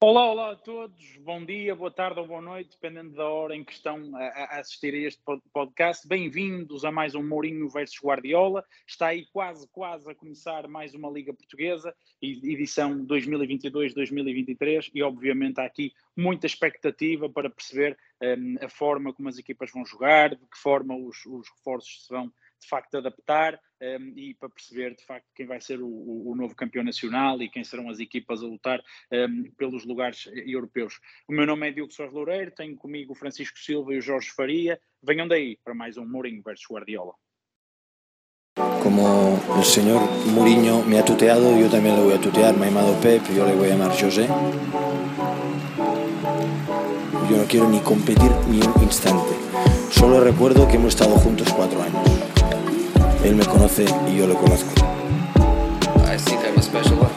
Olá, olá a todos, bom dia, boa tarde ou boa noite, dependendo da hora em que estão a, assistir a este podcast. Bem-vindos a mais um Mourinho versus Guardiola. Está aí quase, quase a começar mais uma Liga Portuguesa, edição 2022-2023, e obviamente há aqui muita expectativa para perceber um, a forma como as equipas vão jogar, de que forma os, os reforços se vão de facto adaptar um, ehm, e para perceber de facto quem vai ser o, o, novo campeão nacional e quem serão as equipas a lutar um, ehm, pelos lugares europeus. O meu nome é Diogo Soares Loureiro, tenho comigo o Francisco Silva e o Jorge Faria. Venham daí para mais um Mourinho versus Guardiola. Como el señor Mourinho me ha tuteado, yo también le voy a tutear. Me ha llamado Pep, yo le voy a llamar José. Yo no quiero ni competir ni un instante. Solo recuerdo que hemos estado juntos cuatro años. Él me conoce y yo lo conozco. I think I'm a special one.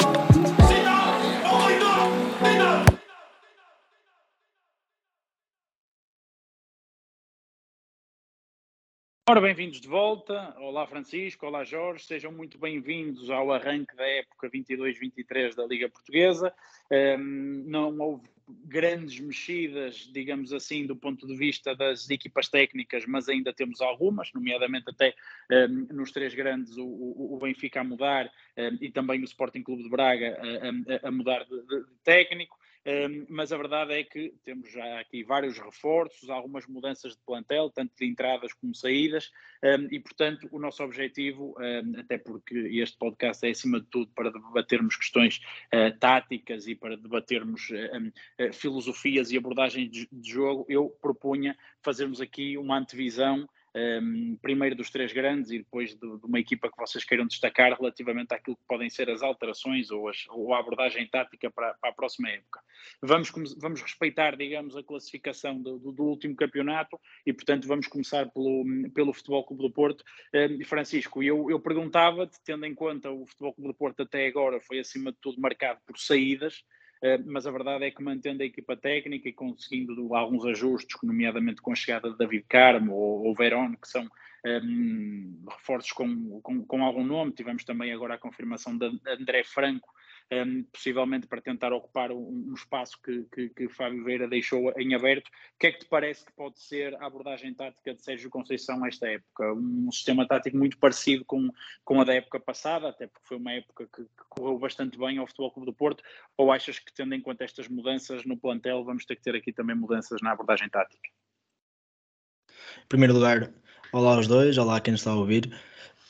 Ora, bem-vindos de volta. Olá, Francisco. Olá, Jorge. Sejam muito bem-vindos ao arranque da época 22-23 da Liga Portuguesa. Um, não houve grandes mexidas, digamos assim, do ponto de vista das equipas técnicas, mas ainda temos algumas, nomeadamente até um, nos três grandes, o, o, Benfica a mudar um, e também o Sporting Clube de Braga a, a, a mudar de, de técnico. Um, mas a verdade é que temos já aqui vários reforços, algumas mudanças de plantel, tanto de entradas como saídas, um, e portanto o nosso objetivo, um, até porque este podcast é acima de tudo para debatermos questões uh, táticas e para debatermos uh, filosofias e abordagens de, de jogo, eu propunha fazermos aqui uma antevisão um, primeiro dos três grandes e depois de, de, uma equipa que vocês queiram destacar relativamente àquilo que podem ser as alterações ou, as, ou a abordagem tática para, para, a próxima época. Vamos, vamos respeitar, digamos, a classificação do, do, do, último campeonato e, portanto, vamos começar pelo, pelo Futebol Clube do Porto. Um, Francisco, eu, eu perguntava-te, tendo em conta o Futebol Clube do Porto até agora foi, acima de tudo, marcado por saídas, mas a verdade é que mantendo a equipa técnica e conseguindo alguns ajustes, nomeadamente com a chegada de David Carmo ou, ou Verón, que são um, eh, reforços com, com, com, algum nome, tivemos também agora a confirmação de André Franco um, possivelmente para tentar ocupar um, um espaço que, que, que, Fábio Vieira deixou em aberto. O que é que te parece que pode ser a abordagem tática de Sérgio Conceição esta época? Um sistema tático muito parecido com, com a da época passada, até porque foi uma época que, que correu bastante bem ao Futebol Clube do Porto, ou achas que tendo em conta estas mudanças no plantel, vamos ter que ter aqui também mudanças na abordagem tática? Em primeiro lugar, olá aos dois, olá a quem está a ouvir.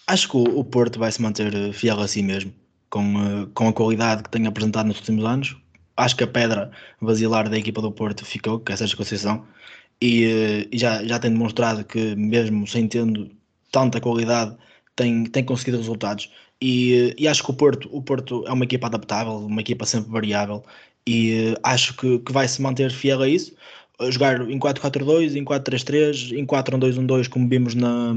Acho que o Porto vai se manter fiel a si mesmo com, eh, com a qualidade que tem apresentado nos últimos anos. Acho que a pedra basilar da equipa do Porto ficou, que é a Sérgio e, eh, e, já, já tem demonstrado que, mesmo sem tendo tanta qualidade, tem, tem conseguido resultados. E, eh, e acho que o Porto, o Porto é uma equipa adaptável, uma equipa sempre variável, e acho que, que vai se manter fiel a isso jogar em 4-4-2, em 4-3-3, em 4-1-2-1-2, como vimos na,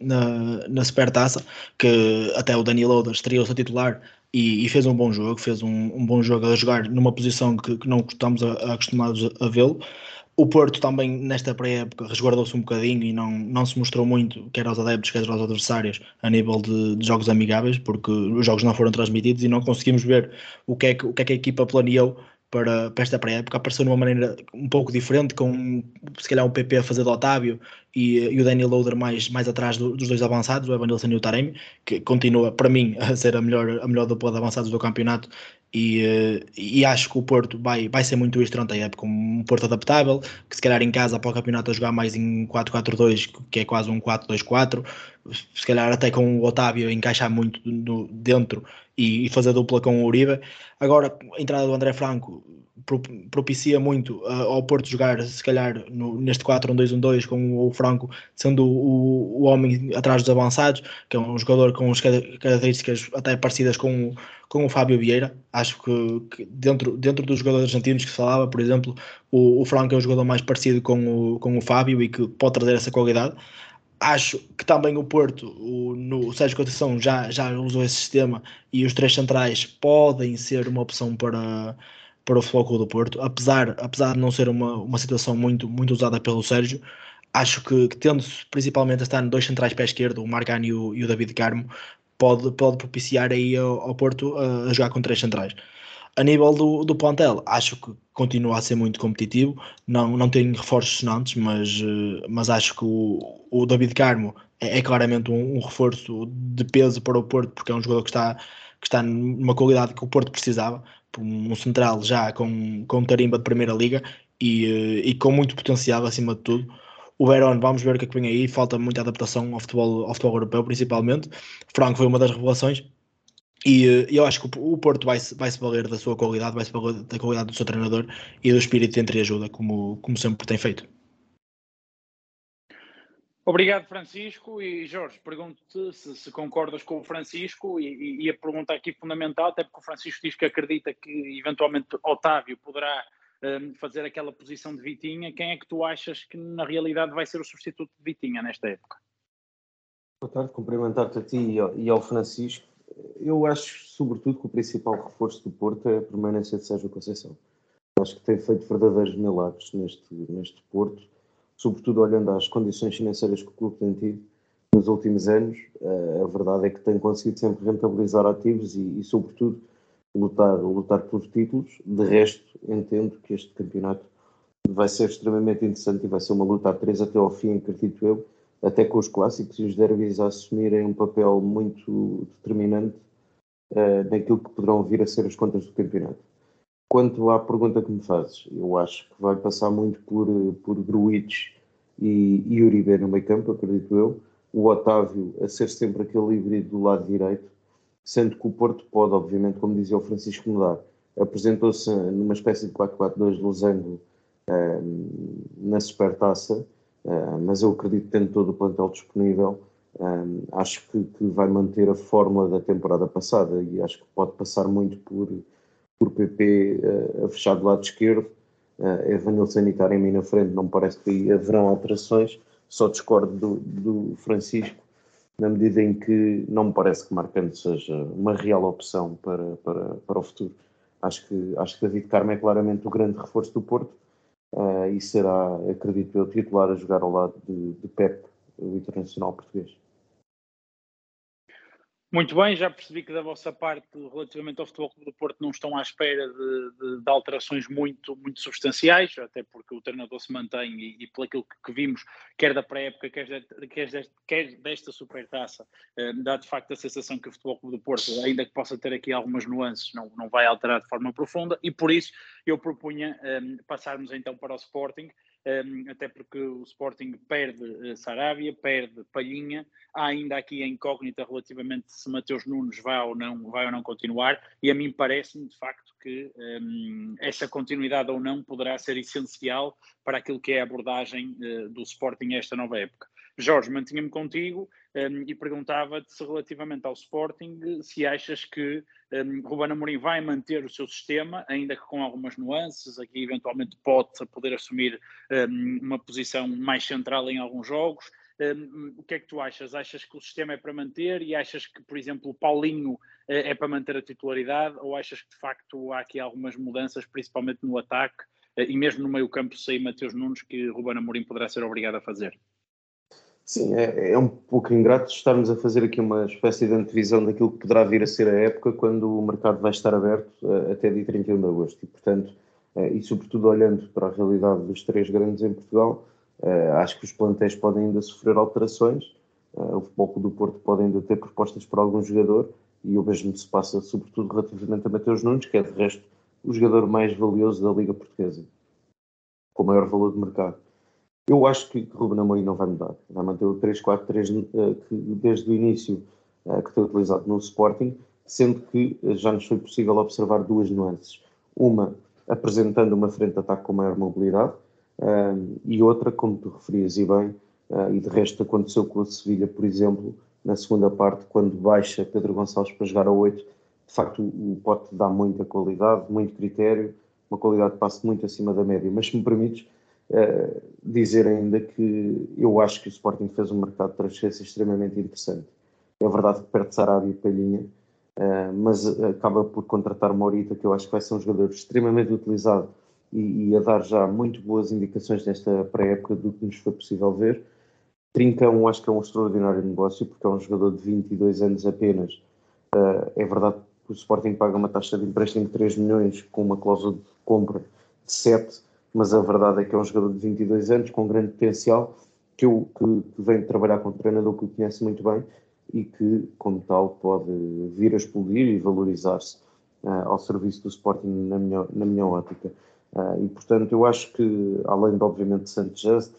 na, na Supertaça, que até o Daniel Oda estreou-se a titular e, e, fez um bom jogo, fez um, um, bom jogo a jogar numa posição que, que não estamos a acostumados a, a vê-lo. O Porto também, nesta pré-época, resguardou-se um bocadinho e não, não se mostrou muito, quer aos adeptos, quer aos adversários, a nível de, de, jogos amigáveis, porque os jogos não foram transmitidos e não conseguimos ver o que é que, o que, é que a equipa planeou para, para esta pré-época. Apareceu de uma maneira um pouco diferente, com se calhar um PP a fazer do Otávio e, e o Daniel Loader mais, mais atrás do, dos dois avançados, o Evanilson e o Taremi, que continua, para mim, a ser a melhor, a melhor dupla de avançados do campeonato. E, eh, e acho que o Porto vai, vai ser muito isto durante a época, um Porto adaptável, que se calhar em casa para o campeonato a jogar mais em 4-4-2, que é quase um 4-2-4, se calhar até com o Otávio encaixar muito no, dentro e, e fazer dupla com o Uribe. Agora, a entrada do André Franco propicia muito uh, ao Porto jogar, se calhar, no, neste 4-1-2-1-2, com o Franco sendo o, o, homem atrás dos avançados, que é um jogador com as características até parecidas com, com o Fábio Vieira. Acho que, que, dentro, dentro dos jogadores argentinos que se falava, por exemplo, o, o Franco é um jogador mais parecido com o, com o Fábio e que pode trazer essa qualidade. Acho que também o Porto, o, no, o Sérgio Conceição já, já usou esse sistema e os três centrais podem ser uma opção para, para o Futebol do Porto, apesar, apesar de não ser uma, uma situação muito, muito usada pelo Sérgio, acho que, que tendo principalmente estar dois centrais pé esquerdo, o Margani e o, e o David Carmo, pode, pode propiciar aí ao, ao Porto a, a, jogar com três centrais. a nível do, do plantel, acho que continua a ser muito competitivo. Não, não tem reforços sonantes, mas, eh, mas acho que o, o David Carmo é, é claramente um, um, reforço de peso para o Porto, porque é um jogador que está, que está numa qualidade que o Porto precisava. Um central já com, com tarimba de Primeira Liga e, eh, e com muito potencial acima de tudo. O Verón, vamos ver o que é que vem aí. Falta muita adaptação ao futebol, ao futebol europeu, principalmente. Franco foi uma das revelações. E eh, eu acho que o Porto vai, vai se valer da sua qualidade, vai se valer da qualidade do seu treinador e do espírito de entreajuda, como, como sempre tem feito. Obrigado, Francisco. E Jorge, pergunto-te se, se, concordas com o Francisco e, e, a pergunta aqui fundamental, até porque o Francisco diz que acredita que eventualmente Otávio poderá um, fazer aquela posição de Vitinha. Quem é que tu achas que na realidade vai ser o substituto de Vitinha nesta época? Boa tarde, cumprimentar-te a ti e ao, e ao Francisco eu acho, sobretudo, que o principal reforço do Porto é a permanência de Sérgio Conceição. Acho que tem feito verdadeiros milagres neste, neste Porto, sobretudo olhando às condições financeiras que o clube tem tido nos últimos anos. Eh, a verdade é que tem conseguido sempre rentabilizar ativos e, e sobretudo, lutar, lutar por títulos. De resto, entendo que este campeonato vai ser extremamente interessante e vai ser uma luta a três até ao fim, acredito eu até com os clássicos e os derbys a assumirem um papel muito determinante uh, naquilo que poderão vir a ser as contas do campeonato. Quanto à pergunta que me fazes, eu acho que vai passar muito por, por Gruites e, e Uribe no meio campo, acredito eu. O Otávio a ser sempre aquele híbrido do lado direito, sendo que o Porto pode, obviamente, como dizia o Francisco Mudar, apresentou-se numa espécie de 4-4-2 de losango uh, na Supertaça, Uh, mas eu acredito que tendo todo o plantel disponível, um, acho que, que, vai manter a fórmula da temporada passada e acho que pode passar muito por, por PP uh, a fechar do lado esquerdo, uh, Evanilson e Taremi na frente, não parece que haverão alterações, só discordo do, do, Francisco, na medida em que não me parece que Marcando seja uma real opção para, para, para o futuro. Acho que, acho que David Carmo é claramente o grande reforço do Porto, uh, e será, acredito eu, titular a jogar ao lado de, de Pep, o internacional português. Muito bem, já percebi que da vossa parte, relativamente ao Futebol Clube do Porto, não estão à espera de, de, de alterações muito, muito substanciais, até porque o treinador se mantém e, e pelo que, que vimos, quer da pré-época, quer, quer, desta, quer desta supertaça, eh, dá de facto a sensação que o Futebol Clube do Porto, ainda que possa ter aqui algumas nuances, não, não vai alterar de forma profunda e por isso eu propunha eh, passarmos então para o Sporting, até porque o Sporting perde uh, Sarabia, perde Palhinha, há ainda aqui a incógnita relativamente se Mateus Nunes vai ou não, vai ou não continuar, e a mim parece-me de facto que um, essa continuidade ou não poderá ser essencial para aquilo que é a abordagem uh, do Sporting esta nova época. Jorge, mantinha-me contigo um, e perguntava-te se relativamente ao Sporting, se achas que um, Ruben Amorim vai manter o seu sistema, ainda que com algumas nuances, aqui eventualmente pode poder assumir um, uma posição mais central em alguns jogos. Um, o que é que tu achas? Achas que o sistema é para manter e achas que, por exemplo, o Paulinho uh, é para manter a titularidade ou achas que de facto há aqui algumas mudanças, principalmente no ataque uh, e mesmo no meio campo sem Mateus Nunes, que Ruben Amorim poderá ser obrigado a fazer? Sim, é, é, um pouco ingrato estarmos a fazer aqui uma espécie de antevisão daquilo que poderá vir a ser a época quando o mercado vai estar aberto uh, até dia 31 de agosto. E, portanto, uh, e sobretudo olhando para a realidade dos três grandes em Portugal, uh, acho que os plantéis podem ainda sofrer alterações. o Futebol do Porto pode ainda ter propostas para algum jogador e o mesmo se passa sobretudo relativamente a Mateus Nunes, que é de resto o jogador mais valioso da Liga Portuguesa, com maior valor de mercado. Eu acho que Ruben Amorim não vai mudar. Vai manter o 3-4-3 uh, que desde o início uh, que foi utilizado no Sporting, sendo que uh, já nos foi possível observar duas nuances. Uma, apresentando uma frente de ataque com maior mobilidade, e outra, como tu referias e bem, e de resto aconteceu com a Sevilha, por exemplo, na segunda parte, quando baixa Pedro Gonçalves para jogar a 8, de facto o Pote dá muita qualidade, muito critério, uma qualidade de passe muito acima da média. Mas se me permites, Uh, dizer ainda que eu acho que o Sporting fez um mercado de transferência extremamente interessante. É verdade que perde Sarabia e Palhinha, uh, mas acaba por contratar Morita, que eu acho que vai ser um jogador extremamente utilizado e, e a dar já muito boas indicações nesta pré-época do que nos foi possível ver. Trincão acho que é um extraordinário negócio, porque é um jogador de 22 anos apenas. Uh, é verdade que o Sporting paga uma taxa de empréstimo de 3 milhões com uma cláusula de compra de 7, mas a verdade é que é um jogador de 22 anos com grande potencial que, eu, que, que vem trabalhar com um treinador que o conhece muito bem e que, como tal, pode vir a explodir e valorizar-se uh, ao serviço do Sporting na minha, na minha ótica. Uh, e, portanto, eu acho que, além de, obviamente, Santos Just,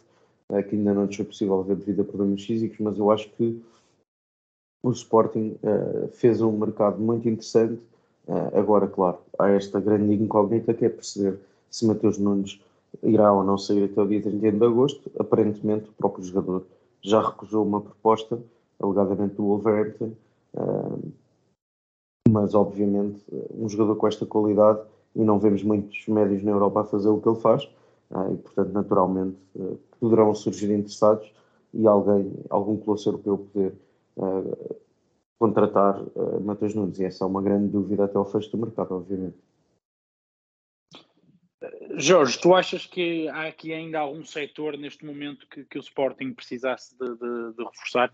uh, que ainda não nos foi possível ver devido a problemas físicos, mas eu acho que o Sporting fez um mercado muito interessante. agora, claro, há esta grande incógnita que é perceber se Mateus Nunes irá ou não sair até o dia 31 de agosto. Aparentemente, o próprio jogador já recusou uma proposta, alegadamente do Wolverhampton, mas obviamente um jogador com esta qualidade e não vemos muitos médios na Europa a fazer o que ele faz e portanto naturalmente poderão surgir interessados e alguém, algum colosso europeu poder contratar Matheus Nunes e essa é uma grande dúvida até ao fecho do mercado obviamente. Jorge, tu achas que há aqui ainda algum setor neste momento que, que o Sporting precisasse de, de, de reforçar?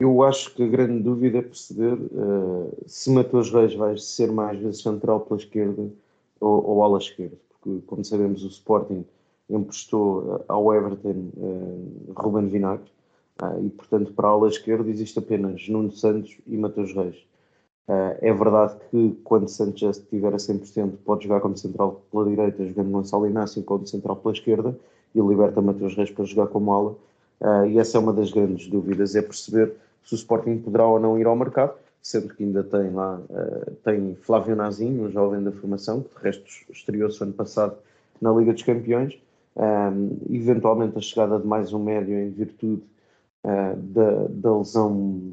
Eu acho que a grande dúvida é perceber uh, se Matheus Reis vai ser mais vezes central pela esquerda ou, ou ala esquerda, porque, como sabemos, o Sporting emprestou uh, ao Everton uh, Ruben Vinagre e, portanto, para a ala esquerda existe apenas Nuno Santos e Matheus Reis. É verdade que quando já estiver a 100% pode jogar como central pela direita, jogando Gonçalo Inácio como central pela esquerda e liberta Matheus Reis para jogar como ala. e essa é uma das grandes dúvidas, é perceber se o Sporting poderá ou não ir ao mercado, sendo que ainda tem lá, uh, tem Flávio Nazim, um jovem da formação, que de resto estreou-se ano passado na Liga dos Campeões, um, eventualmente a chegada de mais um médio em virtude uh, da, da, lesão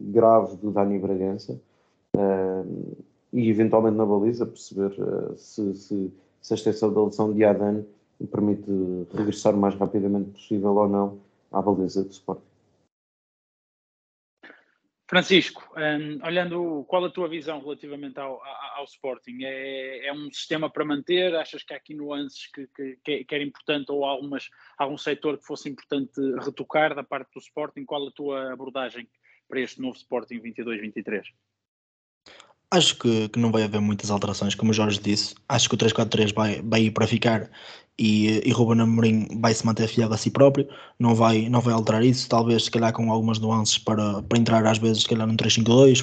grave do Dani Bragança, uh, e eventualmente na baliza perceber uh, se, se, se a extensão da lesão de Adan permite regressar o mais rapidamente possível ou não à baliza do Sporting. Francisco, um, olhando qual a tua visão relativamente ao, ao, ao Sporting? É, é, um sistema para manter? Achas que há aqui nuances que, que, que era importante ou algumas, algum setor que fosse importante retocar da parte do Sporting? Qual a tua abordagem para este novo Sporting 22-23? Acho que, que, não vai haver muitas alterações, como o Jorge disse. Acho que o 3-4-3 vai, vai ir para ficar e, e Ruben Amorim vai se manter fiel a si próprio, não vai, não vai alterar isso, talvez se calhar com algumas nuances para, para entrar às vezes se calhar num 3-5-2,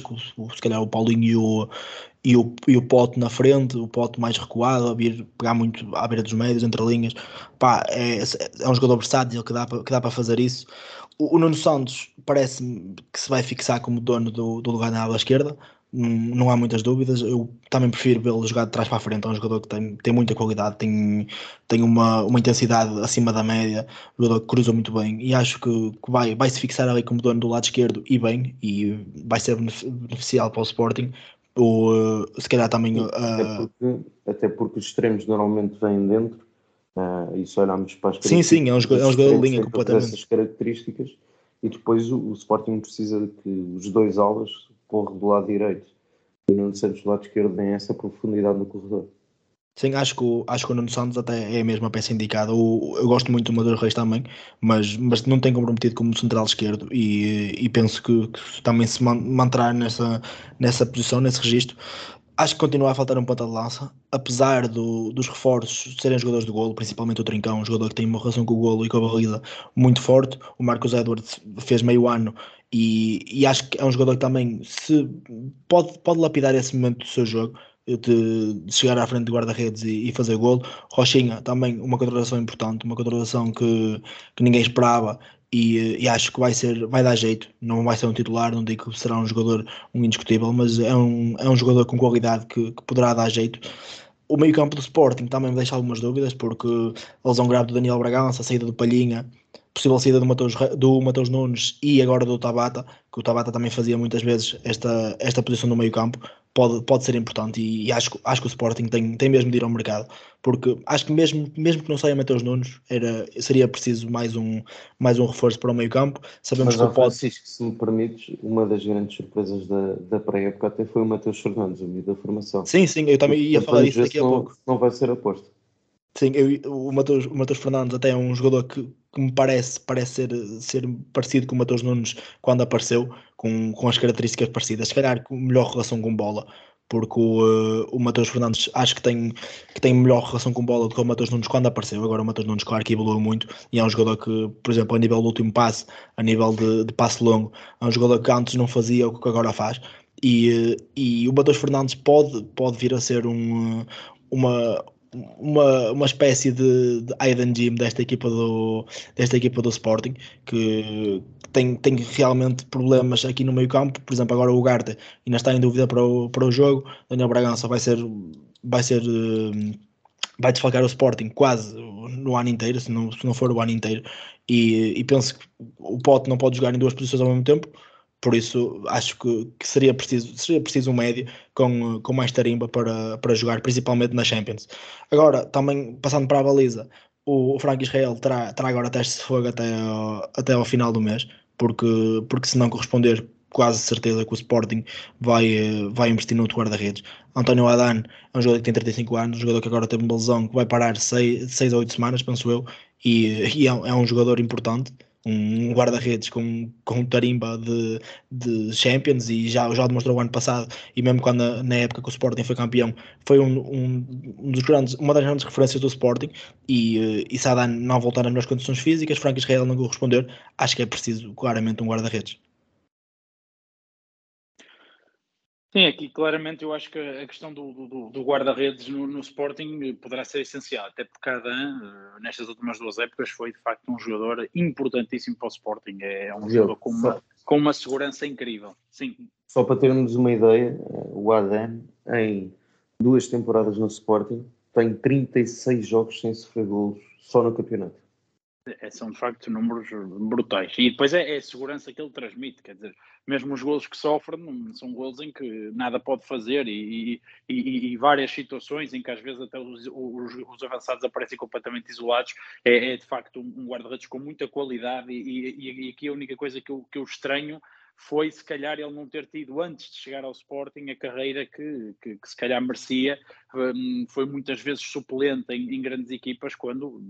se calhar o Paulinho e o, e o, e o Pote na frente, o Pote mais recuado, a vir pegar muito à beira dos médios, entre linhas, pá, é, é um jogador versátil que dá, que dá para fazer isso. O, o Nuno Santos parece-me que se vai fixar como dono do, do lugar na ala esquerda, não há muitas dúvidas. Eu também prefiro vê-lo jogar de trás para a frente. É um jogador que tem, tem muita qualidade, tem, tem uma, uma intensidade acima da média, um jogador que cruza muito bem e acho que, que vai, vai se fixar ali como dono do lado esquerdo e bem, e vai ser beneficial para o Sporting. Ou se calhar também. Uh... Até, porque, até porque os extremos normalmente vêm dentro. Uh, e se olharmos para as Sim, sim, é um jogador, é um jogador de linha completamente. essas características e depois o, o Sporting precisa que os dois alas corre do lado direito e o Nuno Santos do lado esquerdo tem essa profundidade no corredor. Sim, acho que, o, acho que o Nuno Santos até é a mesma peça indicada. O, eu gosto muito do Madeira Reis também, mas, mas não tem comprometido como central esquerdo e, e penso que, que, também se manterá nessa, nessa posição, nesse registro. Acho que continua a faltar um ponta de lança, apesar do, dos reforços serem jogadores de golo, principalmente o Trincão, um jogador que tem uma relação com o golo e com a barriga muito forte. O Marcos Edwards fez meio ano e, e, acho que é um jogador que também se pode, pode lapidar esse momento do seu jogo de, de chegar à frente de guarda-redes e, e, fazer golo. Rochinha também uma contratação importante, uma contratação que, que ninguém esperava e, e, acho que vai ser, vai dar jeito. Não vai ser um titular, não digo que será um jogador um indiscutível, mas é um, é um jogador com qualidade que, que poderá dar jeito. O meio-campo do Sporting também me deixa algumas dúvidas, porque a lesão grave do Daniel Bragança, a saída do Palhinha, possível saída do Mateus, do Mateus Nunes e agora do Tabata, que o Tabata também fazia muitas vezes esta, esta posição no meio campo, pode, pode ser importante e, e, acho, acho que o Sporting tem, tem mesmo de ir ao mercado, porque acho que mesmo, mesmo que não saia Mateus Nunes, era, seria preciso mais um, mais um reforço para o meio campo. Sabemos Mas, que pode... Francisco, se me permites, uma das grandes surpresas da, da pré-época até foi o Mateus Fernandes, o meio da formação. Sim, sim, eu também ia falar disso daqui a não, pouco. Não vai ser aposto. Sim, eu, o, o Mateus Fernandes até é um jogador que, que me parece, parece ser, ser parecido com o Mateus Nunes quando apareceu, com, com as características parecidas, se calhar melhor relação com bola, porque o, uh, o Matheus Fernandes acho que tem, que tem melhor relação com bola do que o Matheus Nunes quando apareceu. Agora o Matheus Nunes, claro que evoluiu muito e é um jogador que, por exemplo, a nível do último passe, a nível de, de passe longo, é um jogador que antes não fazia o que agora faz. E, uh, e o Matheus Fernandes pode, pode vir a ser um, uma, uma, uma espécie de, de Aiden Jim desta equipa do, desta equipa do Sporting, que tem, tem realmente problemas aqui no meio campo, por exemplo agora o Garte ainda está em dúvida para o, para o jogo, Daniel Bragança vai ser vai ser eh, vai desfalcar o Sporting quase no ano inteiro, se não, se não for o ano inteiro. E, e penso que o Pote não pode jogar em duas posições ao mesmo tempo por isso acho que, que, seria, preciso, seria preciso um médio com, com mais tarimba para, para jogar, principalmente na Champions. Agora, também passando para a baliza, o, o Frank Israel terá, terá agora teste de fogo até ao, até ao final do mês, porque, porque se não corresponder, quase certeza que o Sporting vai, vai investir no outro guarda-redes. António Adan é um jogador que tem 35 anos, um jogador que agora teve uma lesão que vai parar 6 a 8 semanas, penso eu, e, e é, é um jogador importante um guarda-redes com, com tarimba de, de Champions e já, já demonstrou o ano passado. E mesmo quando na época que o Sporting foi campeão foi um, um, um dos grandes, uma das grandes referências do Sporting. E, e Sadan não voltar nas melhores condições físicas, Frank Israel não corresponder, acho que é preciso claramente um guarda-redes. Sim, aqui claramente eu acho que a questão do, do, do guarda-redes no, no, Sporting poderá ser essencial, até porque Adam, eh, nestas últimas duas épocas, foi de facto um jogador importantíssimo para o Sporting. É um jogador com uma, com uma segurança incrível. Sim. Só para termos uma ideia, o Adam, em duas temporadas no Sporting, tem 36 jogos sem sofrer golos só no campeonato. É, são de facto números brutais. E depois é, é, a segurança que ele transmite, quer dizer, mesmo os golos que sofre são golos em que nada pode fazer e, e, e, e várias situações em que às vezes até os, os, os avançados aparecem completamente isolados. É, é de facto um, guarda-redes com muita qualidade e, aqui a única coisa que eu, que eu estranho foi se calhar ele não ter tido antes de chegar ao Sporting a carreira que, que, que se calhar merecia. Um, foi muitas vezes suplente em, em grandes equipas quando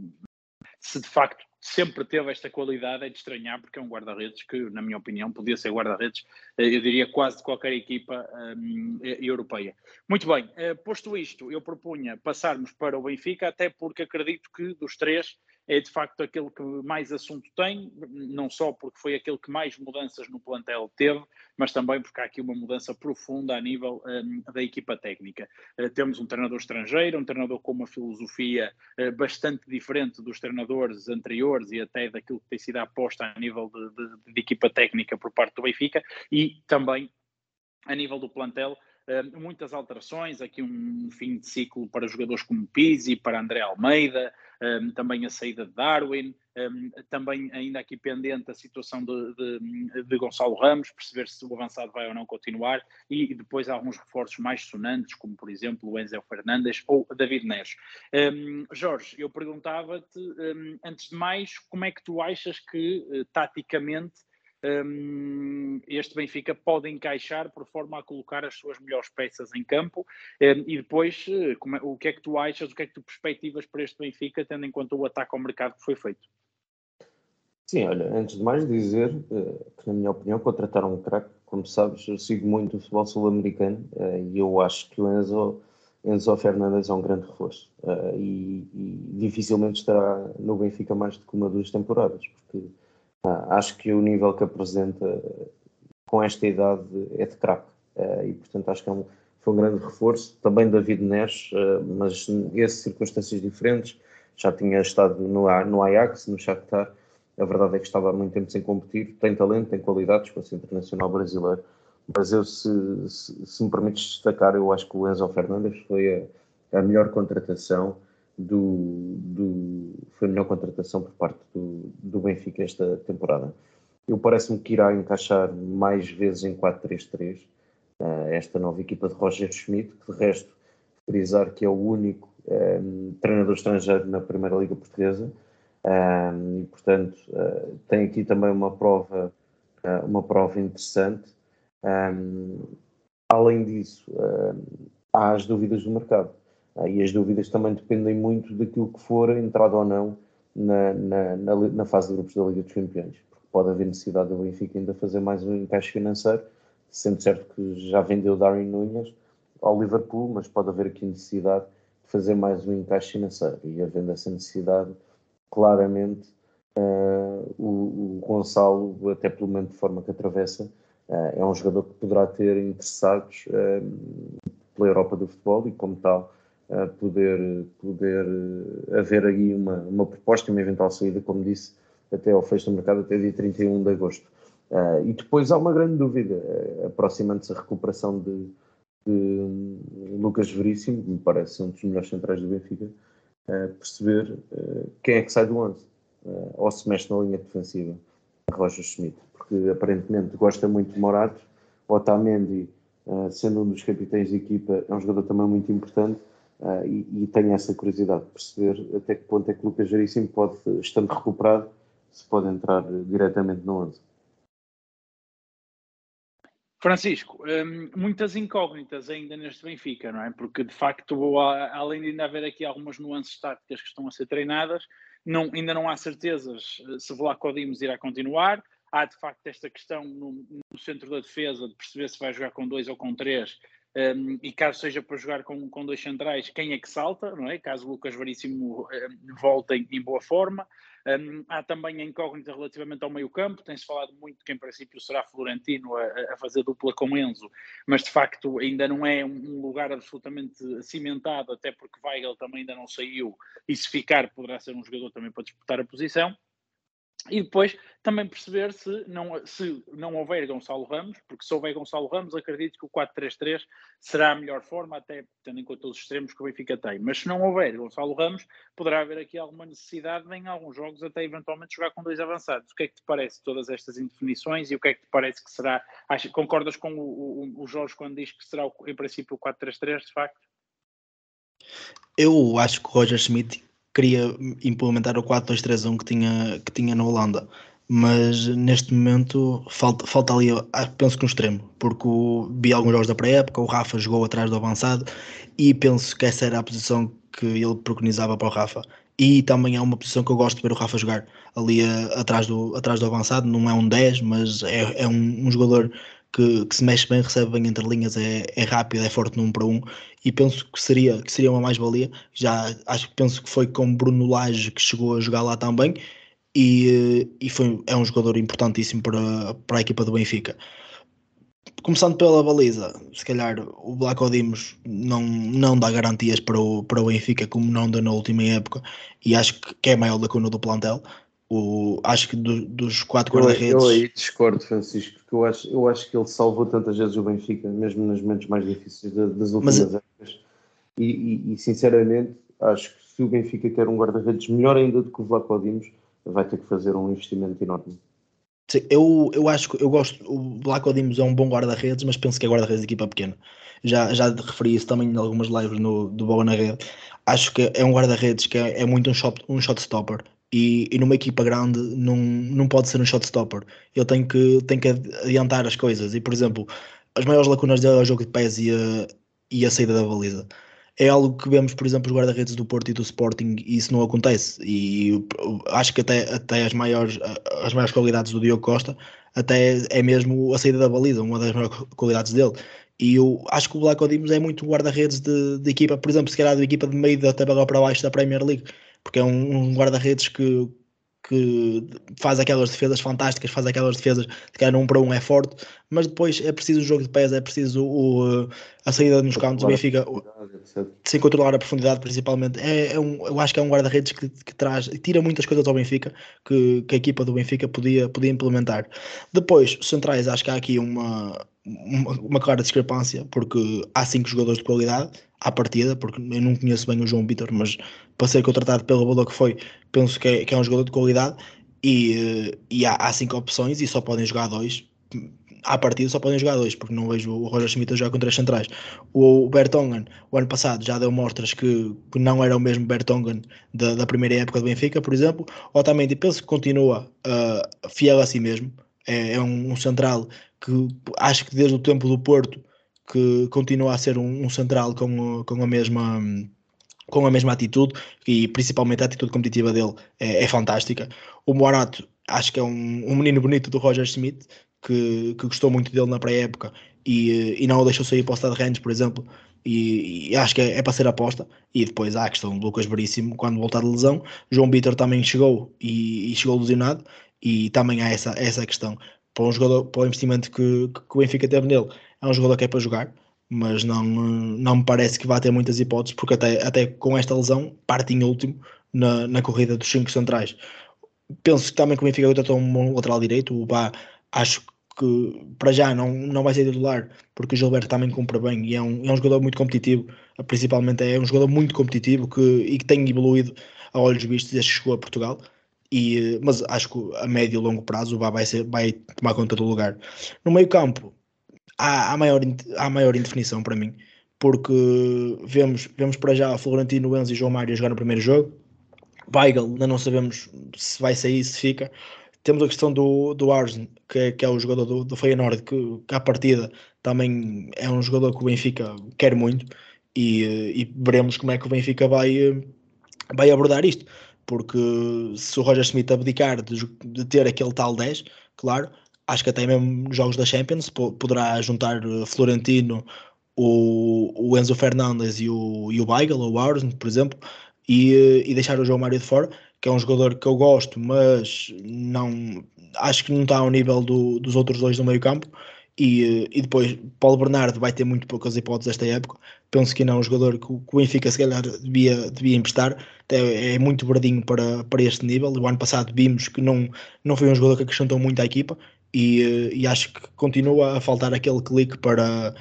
se de facto sempre teve esta qualidade, é de estranhar, porque é um guarda-redes que, na minha opinião, podia ser guarda-redes, eh, eu diria, quase de qualquer equipa um, europeia. Muito bem, uh, posto isto, eu propunha passarmos para o Benfica, até porque acredito que dos três é de facto aquele que mais assunto tem, não só porque foi aquele que mais mudanças no plantel teve, mas também porque há aqui uma mudança profunda a nível um, da equipa técnica. Uh, temos um treinador estrangeiro, um treinador com uma filosofia uh, bastante diferente dos treinadores anteriores e até daquilo que tem sido aposta a nível de, de, de equipa técnica por parte do Benfica e também a nível do plantel Uh, muitas alterações, aqui um fim de ciclo para jogadores como Pizzi, para André Almeida, um, também a saída de Darwin, um, também ainda aqui pendente a situação de, de, de, Gonçalo Ramos, perceber se o avançado vai ou não continuar, e, depois alguns reforços mais sonantes, como por exemplo o Enzo Fernandes ou David Neres. Um, Jorge, eu perguntava-te, antes de mais, como é que tu achas que, uh, taticamente, este Benfica pode encaixar por forma a colocar as suas melhores peças em campo um, e depois é, o que é que tu achas, o que é que tu perspectivas para este Benfica, tendo em conta o ataque ao mercado que foi feito? Sim, olha, antes de mais dizer uh, que, na minha opinião, contrataram um craque. Como sabes, eu sigo muito o futebol sul-americano uh, e eu acho que o Enzo, Enzo Fernandes é um grande reforço e, e, dificilmente estará no Benfica mais do que uma duas temporadas, porque ah, acho que o nível que apresenta com esta idade é de craque uh, e, portanto, acho que é um, foi um grande reforço. Também David Neres, uh, mas em circunstâncias diferentes. Já tinha estado no, no Ajax, no Shakhtar. A verdade é que estava há muito tempo sem competir. Tem talento, tem qualidades para ser internacional brasileiro. Mas eu, se, se, se me permites destacar, eu acho que o Enzo Fernandes foi a, a melhor contratação do, do, foi a melhor contratação por parte do, do Benfica esta temporada. Eu parece-me que irá encaixar mais vezes em 4-3-3 uh, eh, esta nova equipa de Roger Schmidt, que de resto frisar que é o único um, eh, treinador estrangeiro na Primeira Liga Portuguesa um, eh, e portanto uh, tem aqui também uma prova uh, uma prova interessante um, além disso há as dúvidas do mercado e as dúvidas também dependem muito daquilo que for entrado ou não na, na, na, na, fase de grupos da Liga dos Campeões. pode haver necessidade do Benfica ainda fazer mais um encaixe financeiro, sendo certo que já vendeu Darwin Nunes ao Liverpool, mas pode haver aqui necessidade de fazer mais um encaixe financeiro. E havendo essa necessidade, claramente uh, o, o, Gonçalo, até pelo momento de forma que atravessa, uh, é um jogador que poderá ter interessados uh, pela Europa do futebol e, como tal, poder, poder haver aí uma, uma proposta e uma eventual saída, como disse, até ao fecho do mercado, até dia 31 de agosto. e depois há uma grande dúvida, aproximando-se a recuperação de de Lucas Veríssimo, que me parece um dos melhores centrais do Benfica, uh, perceber uh, quem é que sai do 11 uh, ou se mexe na linha defensiva, Roger Schmidt, porque aparentemente gosta muito de Morato, Otamendi, uh, sendo um dos capitães da equipa, é um jogador também muito importante e, e tenho essa curiosidade de perceber até que ponto é que Lucas Veríssimo pode, estando recuperado, se pode entrar diretamente no 11. Francisco, hum, muitas incógnitas ainda neste Benfica, não é? Porque de facto, além de ainda haver aqui algumas nuances táticas que estão a ser treinadas, não, ainda não há certezas eh, se Vlaco Dimos irá continuar. Há de facto esta questão no, no, centro da defesa de perceber se vai jogar com dois ou com três. Um, e caso seja para jogar com, com dois centrais, quem é que salta, não é? Caso Lucas Veríssimo um, volte em boa forma. Um, há também a incógnita relativamente ao meio-campo, tem-se falado muito que em princípio será Florentino a, a, fazer dupla com Enzo, mas de facto ainda não é um, lugar absolutamente cimentado, até porque Weigl também ainda não saiu, e se ficar poderá ser um jogador também para disputar a posição. E depois também perceber se não, se não houver Gonçalo Ramos, porque se houver Gonçalo Ramos, acredito que o 4-3-3 será a melhor forma, até tendo em conta os extremos que o Benfica tem. Mas se não houver Gonçalo Ramos, poderá haver aqui alguma necessidade de, em alguns jogos, até eventualmente jogar com dois avançados. O que é que te parece todas estas indefinições e o que é que te parece que será? Acho, concordas com o, o, o Jorge quando diz que será, em princípio, o 4-3-3, de facto? Eu acho que o Roger Schmidt queria implementar o 4-2-3-1 que tinha, que tinha na Holanda. Mas neste momento falta, falta ali, ah, penso que um extremo, porque o, vi alguns jogos da pré-época, o Rafa jogou atrás do avançado e penso que essa era a posição que ele preconizava para o Rafa. E também é uma posição que eu gosto de ver o Rafa jogar ali a, atrás, do, atrás do avançado. Não é um 10, mas é, é um, um jogador que, que, se mexe bem, recebe bem entre linhas, é, é rápido, é forte 1 para 1 e penso que seria, que seria uma mais-valia. Já acho que penso que foi com Bruno Lage que chegou a jogar lá também e, e foi, é um jogador importantíssimo para, para a equipa do Benfica. Começando pela baliza, se calhar o Black Odimos não, não dá garantias para o, para o Benfica, como não deu na última época, e acho que é maior lacuna do plantel. O, acho que do, dos quatro guarda-redes. Eu aí discordo, Francisco, porque eu acho, eu acho que ele salvou tantas vezes o Benfica, mesmo nos momentos mais difíceis das últimas Mas, épocas. E, e, e, sinceramente, acho que se o Benfica quer um guarda-redes melhor ainda do que o Vlaco Dimos, vai ter que fazer um investimento enorme. Sim, eu, eu acho que eu gosto. O Vlaco Dimos é um bom guarda-redes, mas penso que é guarda-redes de equipa pequena. Já, já referi isso também em algumas lives no, do Bola na Rede. Acho que é um guarda-redes que é, é muito um shot, um shot stopper e, e numa equipa grande não, não pode ser um shot stopper. Ele tem que, tem que adiantar as coisas. E, por exemplo, as maiores lacunas dele é o jogo de pés e a, e a saída da baliza. É algo que vemos, por exemplo, os guarda-redes do Porto e do Sporting e isso não acontece. E acho que até, até as, maiores, as maiores qualidades do Diogo Costa até é mesmo a saída da baliza, uma das maiores qualidades dele. E eu acho que o Black Odimos é muito guarda-redes de, de, equipa, por exemplo, se calhar de equipa de meio da tabela para baixo da Premier League porque é um, guarda-redes que, que faz aquelas defesas fantásticas, faz aquelas defesas de que um para um é forte, mas depois é preciso o jogo de pés, é preciso o, a saída nos cantos, o Benfica sem controlar a profundidade principalmente. É, é um, eu acho que é um guarda-redes que, que, traz, tira muitas coisas ao Benfica que, que, a equipa do Benfica podia, podia implementar. Depois, centrais, acho que há aqui uma, uma, uma clara discrepância, porque há cinco jogadores de qualidade à partida, porque eu não conheço bem o João Vitor, mas para ser contratado pelo valor que foi, penso que é, que é um jogador de qualidade e, e há, há, cinco opções e só podem jogar dois. À partida só podem jogar dois, porque não vejo o Roger Schmidt a jogar com três centrais. O, Bertongen, o ano passado, já deu mostras que, que não era o mesmo Bertongen da, da primeira época do Benfica, por exemplo. Otamendi penso que continua uh, fiel a si mesmo. É, é um, um central que acho que desde o tempo do Porto que continua a ser um, um central com, com a mesma com a mesma atitude e principalmente a atitude competitiva dele é, é fantástica. O Morato acho que é um, um menino bonito do Roger Smith, que, que gostou muito dele na pré-época e, e não o deixou sair para o Stade Rennes, por exemplo, e, e, acho que é, é, para ser aposta. E depois há a questão do Lucas Veríssimo, quando voltar de lesão. João Bitter também chegou e, e, chegou lesionado, e também há essa, essa questão. Para, um jogador, para o investimento que, que o Benfica teve nele, é um jogador que é para jogar, mas não, não me parece que vá ter muitas hipóteses, porque até, até com esta lesão parte em último na, na corrida dos cinco centrais. Penso que também que o Benfica contratou um lateral direito, o Bá acho que para já não, não vai ser titular, porque o Gilberto também cumpre bem e é um, é um jogador muito competitivo, principalmente é um jogador muito competitivo que, e que tem evoluído a olhos vistos desde que chegou a Portugal. E, mas acho que a médio e longo prazo vai, ser, vai tomar conta do lugar. No meio campo, há, há, maior, há maior indefinição para mim, porque vemos, vemos para já Florentino, Enzo e João Mário jogar no primeiro jogo. Weigl, ainda não sabemos se vai sair, se fica. Temos a questão do, do Arsen, que é, que é o jogador do, do Feyenoord, que, que à partida também é um jogador que o Benfica quer muito e, e veremos como é que o Benfica vai, vai abordar isto. Porque se o Roger Smith abdicar de, de ter aquele tal 10, claro, acho que até mesmo nos jogos da Champions poderá juntar eh, Florentino, o, o Enzo Fernandes e o, e o Weigl, ou o Arsen, por exemplo, e, eh, e deixar o João Mário de fora, que é um jogador que eu gosto, mas não acho que não está ao nível do, dos outros dois do meio campo. E, eh, e depois Paulo Bernardo vai ter muito poucas hipóteses esta época. Penso que não é um jogador que, que o Benfica se calhar devia, devia emprestar. É, é muito verdinho para, para este nível. O ano passado vimos que não, não foi um jogador que acrescentou muito à equipa e, eh, e acho que continua a faltar aquele clique para,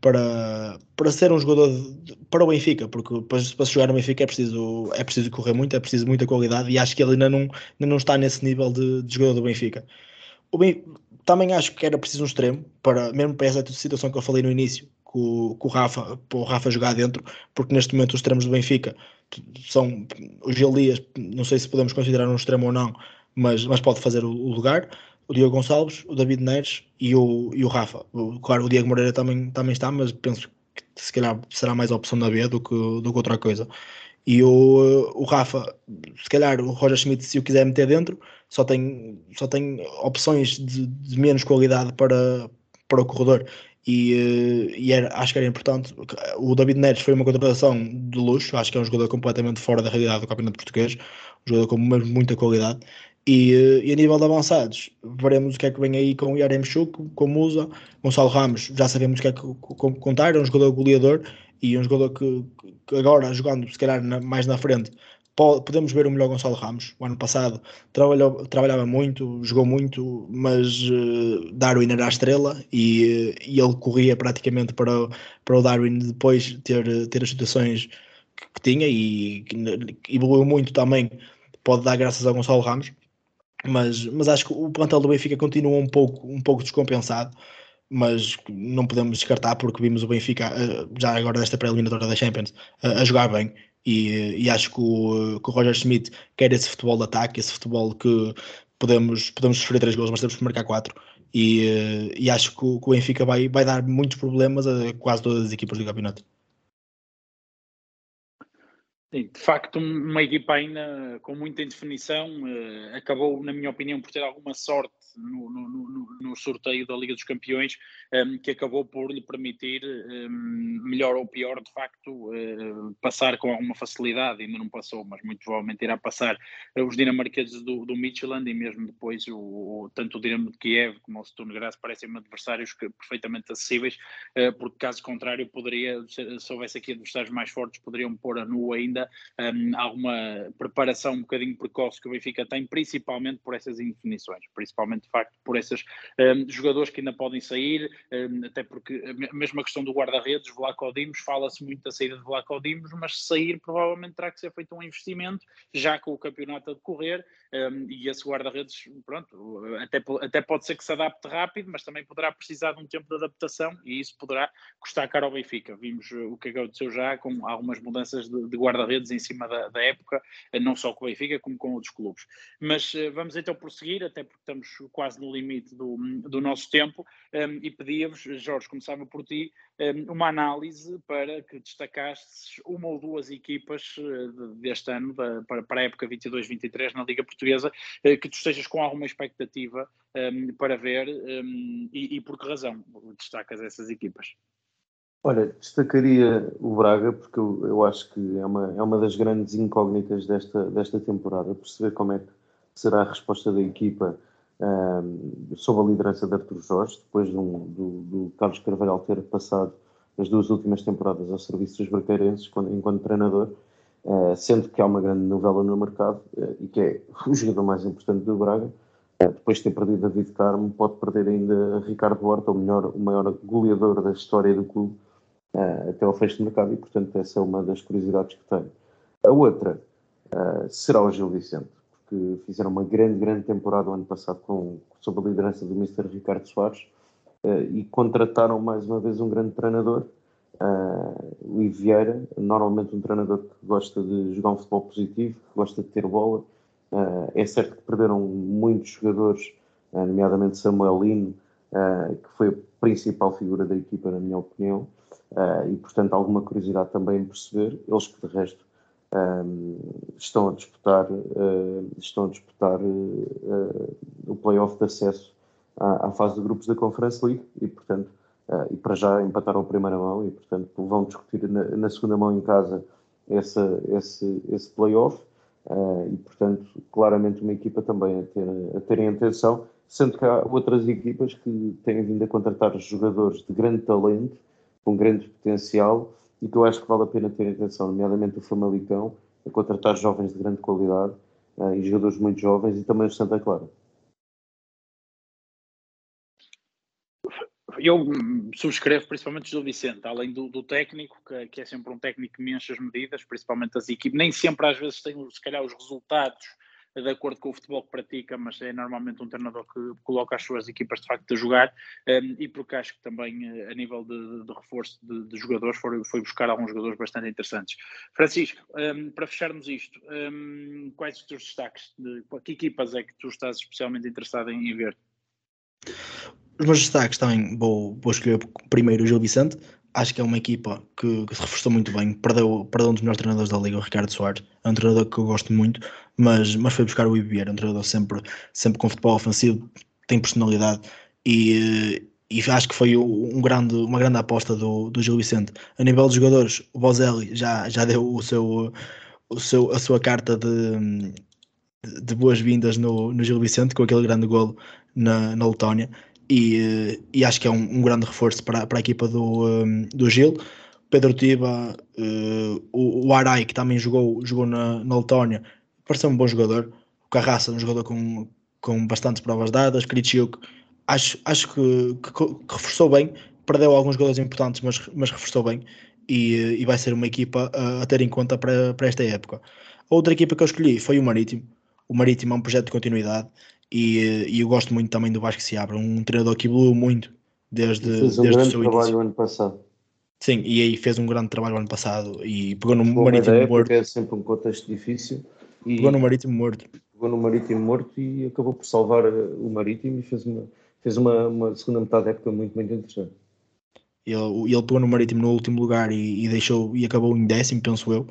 para, para ser um jogador de, para o Benfica, porque para, para jogar no Benfica é preciso, é preciso correr muito, é preciso muita qualidade e acho que ele ainda não, ainda não está nesse nível de, de jogador do Benfica. Também acho que era preciso um extremo, para, mesmo para essa situação que eu falei no início, com, com o Rafa, para o Rafa jogar dentro, porque neste momento os extremos do Benfica são os Elias, não sei se podemos considerar um extremo ou não, mas, mas pode fazer o, o lugar o Diogo Gonçalves, o David Neres e o, e o Rafa. O, claro, o Diego Moreira também, também está, mas penso que se calhar será mais a opção da B do que, do que outra coisa. E o, o Rafa, se calhar o Roger Schmidt, se o quiser meter dentro, só tem, só tem opções de, de menos qualidade para, para o corredor. E, eh, e era, acho que era importante. O David Neres foi uma contratação de luxo, acho que é um jogador completamente fora da realidade do campeonato português, um jogador com muita qualidade. E, eh, e, a nível de avançados, veremos o que é que vem aí com o Yaremchuk, com o Musa, Gonçalo Ramos, já sabemos o que é que contar, é um jogador goleador e um jogador que, que agora, jogando se calhar na, mais na frente, pode, podemos ver o melhor Gonçalo Ramos. O ano passado trabalhou, trabalhava muito, jogou muito, mas uh, Darwin era a estrela e, uh, e ele corria praticamente para, para o Darwin depois ter, ter as situações que, que tinha e que evoluiu muito também. Pode dar graças a Gonçalo Ramos mas, mas acho que o plantel do Benfica continua um pouco, um pouco descompensado, mas não podemos descartar porque vimos o Benfica, eh, já agora nesta pré-eliminatória da Champions, a, a jogar bem. E, e acho que o, que o, Roger Schmidt quer esse futebol de ataque, esse futebol que podemos, podemos sofrer três gols, mas temos que marcar quatro. E, eh, e acho que o, que o Benfica vai, vai dar muitos problemas a quase todas as equipas do campeonato. Sim, de facto, uma equipa ainda com muita indefinição, uh, acabou, na minha opinião, por ter alguma sorte no, no, no, no sorteio da Liga dos Campeões, um, ehm, que acabou por lhe permitir, um, ehm, melhor ou pior, de facto, uh, passar com alguma facilidade, ainda não passou, mas muito provavelmente irá passar. Uh, os dinamarqueses do, do e mesmo depois o, o, tanto o Dinamo de Kiev como o Sturm Graz parecem-me adversários que, perfeitamente acessíveis, porque caso contrário poderia, se, se houvesse aqui adversários mais fortes, poderiam pôr a nu ainda um, alguma preparação um bocadinho precoce que o Benfica tem, principalmente por essas indefinições, principalmente de facto por esses um, jogadores que ainda podem sair, um, até porque a mesma questão do guarda-redes, Vlaco Dimos, fala-se muito da saída de Vlaco Dimos, mas sair provavelmente terá que ser feito um investimento, já com o campeonato a decorrer, um, e esse guarda-redes, pronto, até, até pode ser que se adapte rápido, mas também poderá precisar de um tempo de adaptação e isso poderá custar caro ao Benfica. Vimos uh, o que aconteceu já com algumas mudanças de, de guarda-redes em cima da, da, época, uh, não só com o Benfica, como com outros clubes. Mas uh, vamos então prosseguir, até porque estamos quase no limite do, do nosso tempo um, e pedia-vos, Jorge, começava por ti, um, uma análise para que destacasses uma ou duas equipas uh, deste ano, da, para, para a época 22-23 na Liga Portuguesa, uh, que tu estejas com alguma expectativa um, para ver e, e por que razão destacas essas equipas? Olha, destacaria o Braga, porque eu, eu, acho que é uma, é uma das grandes incógnitas desta, desta temporada, perceber como é que será a resposta da equipa sob a liderança de Artur Jorge, depois um, do, do, Carlos Carvalhal ter passado as duas últimas temporadas ao serviço dos braqueirenses quando, enquanto treinador, uh, sendo que há uma grande novela no mercado uh, e que é o jogador mais importante do Braga. Uh, depois de ter perdido David Carmo, pode perder ainda Ricardo Horta, o, melhor, o maior goleador da história do clube, até ao fecho do mercado, e portanto essa é uma das curiosidades que tenho. A outra será o Gil Vicente que fizeram uma grande, grande temporada o ano passado com, sob a liderança do Mr. Ricardo Soares uh, e contrataram mais uma vez um grande treinador, uh, o Vieira, normalmente um treinador que gosta de jogar um futebol positivo, que gosta de ter bola. Uh, é certo que perderam muitos jogadores, nomeadamente Samuel Lino, que foi a principal figura da equipa, na minha opinião, e portanto alguma curiosidade também em perceber, eles que de resto um, estão a disputar, uh, estão a disputar uh, o playoff de acesso à, à, fase de grupos da Conference League e, portanto, uh, e para já empataram a primeira mão e, portanto, vão discutir na, na segunda mão em casa essa, esse, esse playoff. E, portanto, claramente uma equipa também a ter, a ter em atenção, sendo que há outras equipas que têm vindo a contratar jogadores de grande talento, com grande potencial, e que eu acho que vale a pena ter atenção, nomeadamente o Famalicão, a contratar jovens de grande qualidade uh, e jogadores muito jovens e também o Santa Clara. Eu subscrevo principalmente o Gil Vicente, além do, do técnico, que, que, é sempre um técnico que me enche as medidas, principalmente as equipes, nem sempre às vezes tem se calhar os resultados de acordo com o futebol que pratica, mas é normalmente um treinador que coloca as suas equipas de facto a jogar um, e porque acho que também eh, a nível de, de reforço de, de, jogadores foi, foi buscar alguns jogadores bastante interessantes. Francisco, um, para fecharmos isto, um, quais os teus destaques? De, que equipas é que tu estás especialmente interessado em, em ver? Os meus destaques também vou, vou escolher primeiro o Gil Vicente, acho que é uma equipa que, que, se reforçou muito bem. Perdeu, perdeu um dos melhores treinadores da liga, o Ricardo Soares. É um treinador que eu gosto muito, mas, mas foi buscar o Ibier, um treinador sempre, sempre com futebol ofensivo, tem personalidade e, e acho que foi um grande, uma grande aposta do, do Gil Vicente. A nível de jogadores, o Bozelli já, já deu o seu, o seu, a sua carta de, de boas-vindas no, no Gil Vicente com aquele grande golo na, na Letónia e, e acho que é um, um, grande reforço para, para a equipa do, um, do Gil. Pedro Tiba, uh, o, o Arai, que também jogou, jogou na, na Letónia, pareceu um bom jogador. O Carraça, um jogador com, com bastantes provas dadas. Kritiuk, acho, acho que, que, que, reforçou bem. Perdeu alguns jogadores importantes, mas, mas reforçou bem. E, e vai ser uma equipa a, a ter em conta para, para esta época. A outra equipa que eu escolhi foi o Marítimo. O Marítimo é um projeto de continuidade e, e eu gosto muito também do Vasco Seabra, um treinador que evoluiu muito desde, fez um desde o seu trabalho início. ano passado. Sim, e aí fez um grande trabalho ano passado e pegou no Boa Marítimo ideia, morto. É sempre um contexto difícil. E pegou no Marítimo morto. Pegou no Marítimo morto e acabou por salvar eh, o Marítimo e fez uma, fez uma, uma segunda metade da época muito, muito interessante. Ele, ele pegou no Marítimo no último lugar e, e deixou e acabou em décimo, penso eu.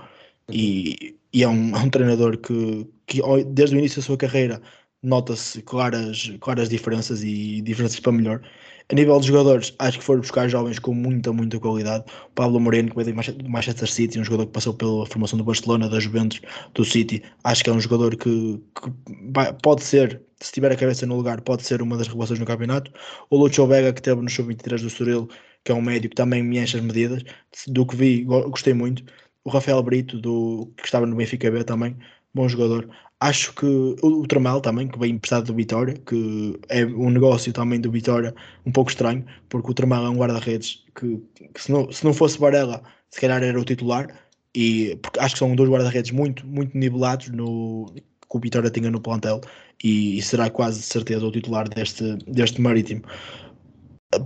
E, e é, um, é um treinador que, que desde o início da sua carreira nota-se claras, claras diferenças e diferenças para melhor. A nível de jogadores, acho que foram buscar jovens com muita, muita qualidade. O Pablo Moreno, que veio do Manchester City, um jogador que passou pela formação do Barcelona, da Juventus, do City. Acho que é um jogador que, que vai, pode ser, se tiver a cabeça no lugar, pode ser uma das revelações no campeonato. O Lucho Vega, que teve no Sub-23 do Suril, que é um médio que também me enche as medidas. Do que vi, gostei muito. O Rafael Brito, do, que estava no Benfica B também, bom jogador. Acho que o, Tramal também, que vem emprestado do Vitória, que é um negócio também do Vitória um pouco estranho, porque o Tramal é um guarda-redes que, que, se, não, se não fosse Varela, se calhar era o titular, e porque acho que são dois guarda-redes muito, muito nivelados no, que o Vitória tinha no plantel, e, e será quase certeza o titular deste, deste Marítimo.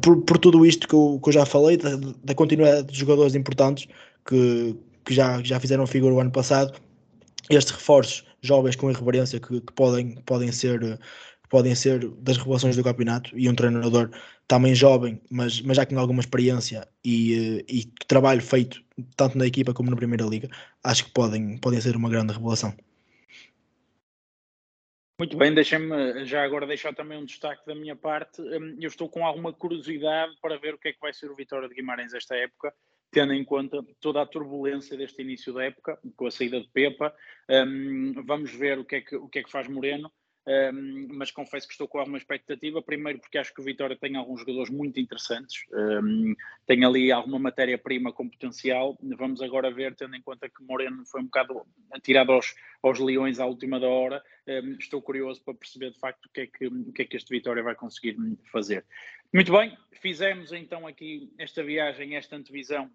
Por, por tudo isto que eu, que eu já falei, da, da continuidade de jogadores importantes que, que já, já fizeram figura o ano passado, estes reforços jovens com irreverência que, que podem, podem ser podem ser das revelações do campeonato e um treinador também jovem, mas, mas já com alguma experiência e, eh, e trabalho feito tanto na equipa como na Primeira Liga, acho que podem, podem ser uma grande revelação. Muito bem, deixem-me já agora deixar também um destaque da minha parte. Hum, eu estou com alguma curiosidade para ver o que é que vai ser o Vitória de Guimarães esta época, tendo em conta toda a turbulência deste início da época, com a saída de Pepa. Um, vamos ver o que, é que, o que é que faz Moreno um, mas confesso que estou com alguma expectativa. Primeiro, porque acho que o Vitória tem alguns jogadores muito interessantes, um, tem ali alguma matéria-prima com potencial. Vamos agora ver, tendo em conta que Moreno foi um bocado tirado aos, aos leões à última da hora. Um, estou curioso para perceber de facto o que, é que, o que é que este Vitória vai conseguir fazer. Muito bem, fizemos então aqui esta viagem, esta antevisão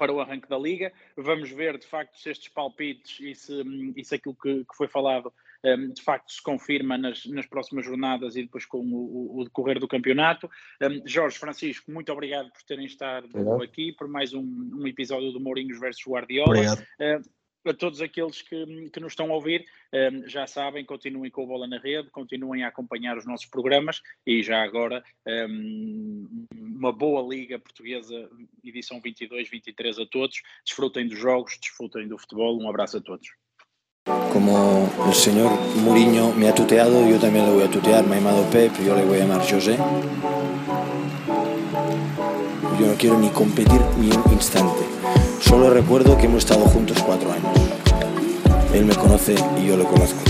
para o arranque da Liga. Vamos ver de facto se estes palpites e se, e se aquilo que, que foi falado um, de facto se confirma nas, nas próximas jornadas e depois com o, o decorrer do campeonato. Um, Jorge Francisco, muito obrigado por terem estado obrigado. aqui por mais um, um, episódio do Mourinhos versus Guardiola. Obrigado. Uh, a todos aqueles que, que nos estão a ouvir, um, já sabem, continuem com a bola na rede, continuem a acompanhar os nossos programas e já agora um, uma boa Liga Portuguesa, edição 22-23 a todos. Desfrutem dos jogos, desfrutem do futebol. Um abraço a todos. Como el señor Muriño me ha tuteado, yo también le voy a tutear. Me ha Pep, yo le voy a llamar José. Yo no quiero ni competir ni un instante. Solo recuerdo que hemos estado juntos cuatro años. Él me conoce y yo lo conozco.